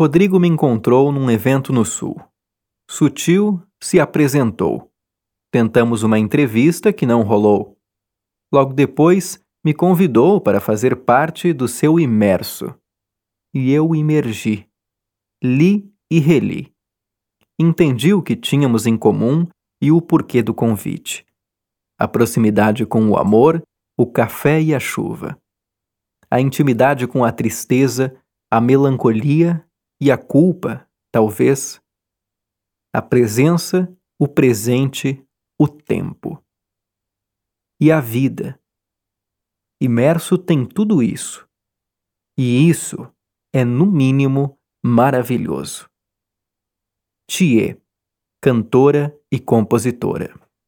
Rodrigo me encontrou num evento no Sul. Sutil se apresentou. Tentamos uma entrevista que não rolou. Logo depois, me convidou para fazer parte do seu imerso. E eu imergi. Li e reli. Entendi o que tínhamos em comum e o porquê do convite. A proximidade com o amor, o café e a chuva. A intimidade com a tristeza, a melancolia e a culpa, talvez. A presença, o presente, o tempo. E a vida. Imerso tem tudo isso. E isso é, no mínimo, maravilhoso. Thier, cantora e compositora.